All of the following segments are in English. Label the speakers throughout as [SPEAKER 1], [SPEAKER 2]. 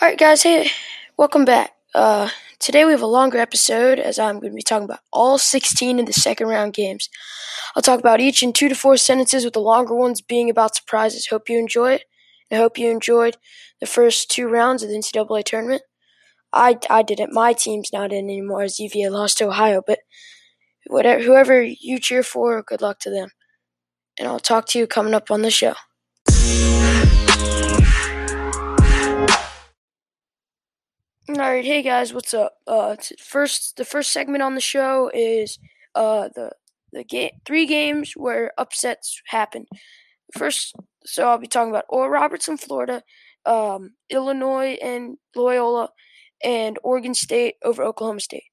[SPEAKER 1] All right, guys. Hey, welcome back. Uh, today we have a longer episode as I'm going to be talking about all 16 of the second round games. I'll talk about each in two to four sentences, with the longer ones being about surprises. Hope you enjoy it. I hope you enjoyed the first two rounds of the NCAA tournament. I, I didn't. My team's not in anymore as UVA lost to Ohio, but whatever, whoever you cheer for, good luck to them. And I'll talk to you coming up on the show. All right, hey guys, what's up? Uh, first, the first segment on the show is uh the the game three games where upsets happen. First, so I'll be talking about Oral Roberts in Florida, um, Illinois and Loyola, and Oregon State over Oklahoma State.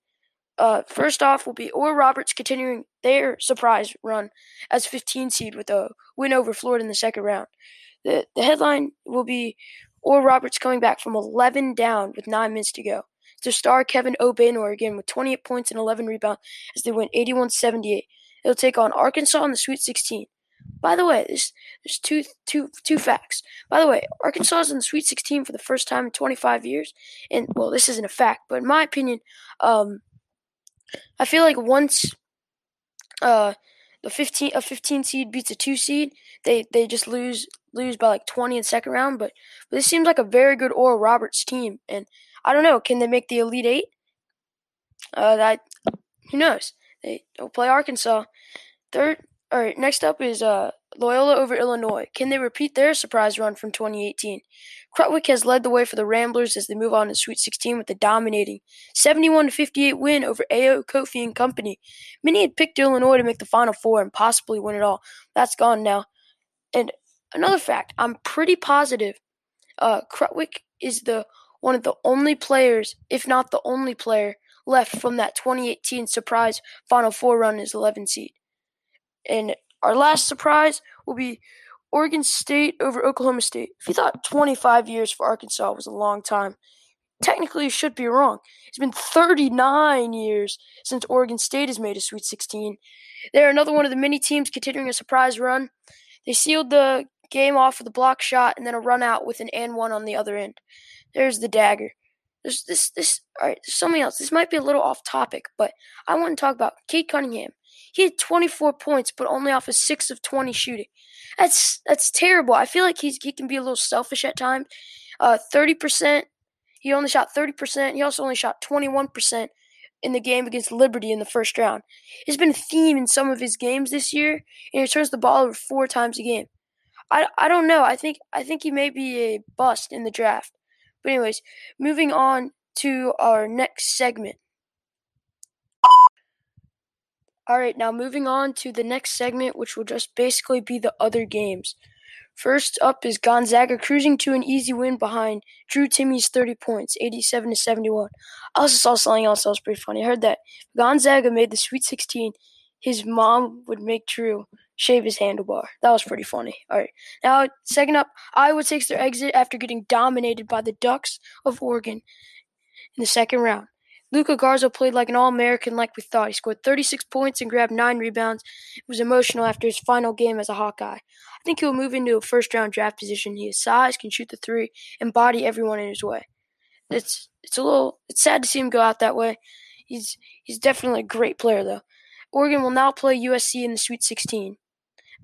[SPEAKER 1] Uh, first off will be Oral Roberts continuing their surprise run as 15 seed with a win over Florida in the second round. The the headline will be Oral Roberts coming back from 11 down with nine minutes to go. To star Kevin Obanor again with 28 points and 11 rebounds as they win 81-78. It'll take on Arkansas in the Sweet 16. By the way, there's, there's two, two, two facts. By the way, Arkansas is in the Sweet 16 for the first time in 25 years. And, well, this isn't a fact, but in my opinion, um, I feel like once uh, the 15 a 15 seed beats a 2 seed, they they just lose lose by like 20 in second round, but, but this seems like a very good Oral Roberts team and I don't know, can they make the Elite 8? Uh that who knows. They will play Arkansas. Third all right, next up is uh, Loyola over Illinois. Can they repeat their surprise run from 2018? Krutwig has led the way for the Ramblers as they move on to Sweet 16 with a dominating 71 58 win over Ayo Kofi and company. Many had picked Illinois to make the Final Four and possibly win it all. That's gone now. And another fact, I'm pretty positive uh, Krutwig is the one of the only players, if not the only player, left from that 2018 surprise Final Four run as 11 seed. And our last surprise will be Oregon State over Oklahoma State. If you thought 25 years for Arkansas was a long time, technically you should be wrong. It's been 39 years since Oregon State has made a Sweet 16. They're another one of the many teams continuing a surprise run. They sealed the game off with a block shot and then a run out with an and one on the other end. There's the dagger. There's this this all right, there's something else. This might be a little off topic, but I want to talk about Cade Cunningham. He had 24 points, but only off of six of 20 shooting. That's that's terrible. I feel like he's he can be a little selfish at times. Uh, 30%. He only shot 30%. He also only shot 21% in the game against Liberty in the first round. It's been a theme in some of his games this year, and he turns the ball over four times a game. I, I don't know. I think I think he may be a bust in the draft. But anyways, moving on to our next segment. All right, now moving on to the next segment, which will just basically be the other games. First up is Gonzaga cruising to an easy win behind Drew Timme's 30 points, 87 to 71. I also saw something else that was pretty funny. I heard that Gonzaga made the Sweet 16. His mom would make Drew shave his handlebar. That was pretty funny. All right. Now, second up, Iowa takes their exit after getting dominated by the Ducks of Oregon in the second round. Luka Garza played like an All American, like we thought. He scored 36 points and grabbed nine rebounds. It was emotional after his final game as a Hawkeye. I think he'll move into a first round draft position. He has size, can shoot the three, and body everyone in his way. It's it's a little it's sad to see him go out that way. He's he's definitely a great player though. Oregon will now play USC in the Sweet 16.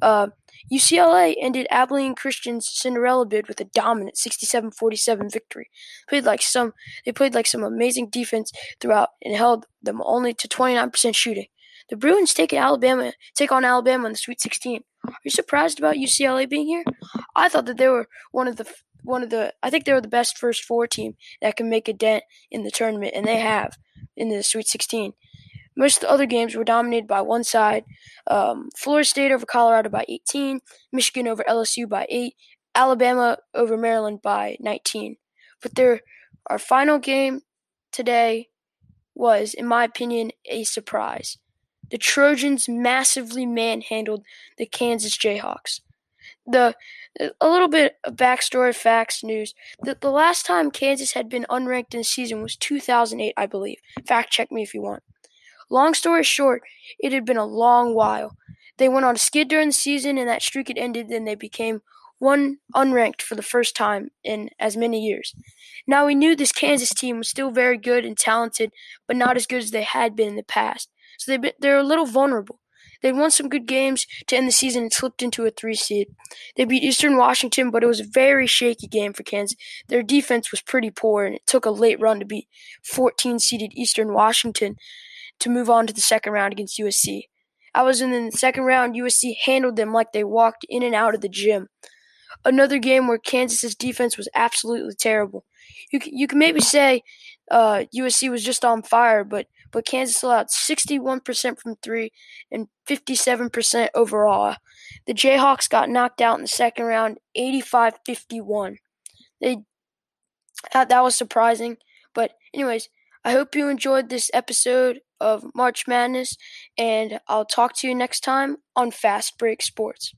[SPEAKER 1] Uh, UCLA ended Abilene Christian's Cinderella bid with a dominant 67-47 victory. Played like some they played like some amazing defense throughout and held them only to 29% shooting. The Bruins take Alabama take on Alabama in the Sweet 16. Are you surprised about UCLA being here? I thought that they were one of the one of the I think they were the best first four team that can make a dent in the tournament and they have in the Sweet 16. Most of the other games were dominated by one side. Um, Florida State over Colorado by 18, Michigan over LSU by 8, Alabama over Maryland by 19. But our final game today was, in my opinion, a surprise. The Trojans massively manhandled the Kansas Jayhawks. The a little bit of backstory, facts, news. The, the last time Kansas had been unranked in the season was 2008, I believe. Fact check me if you want. Long story short, it had been a long while. They went on a skid during the season, and that streak had ended. Then they became one unranked for the first time in as many years. Now we knew this Kansas team was still very good and talented, but not as good as they had been in the past. So they they're a little vulnerable. They won some good games to end the season and slipped into a three seed. They beat Eastern Washington, but it was a very shaky game for Kansas. Their defense was pretty poor, and it took a late run to beat 14 seeded Eastern Washington to move on to the second round against USC. I was in the second round. USC handled them like they walked in and out of the gym. Another game where Kansas's defense was absolutely terrible. You you can maybe say uh, USC was just on fire, but but Kansas allowed 61% from three and 57% overall. The Jayhawks got knocked out in the second round, 85-51. They that, that was surprising, but anyways, I hope you enjoyed this episode of March Madness, and I'll talk to you next time on Fast Break Sports.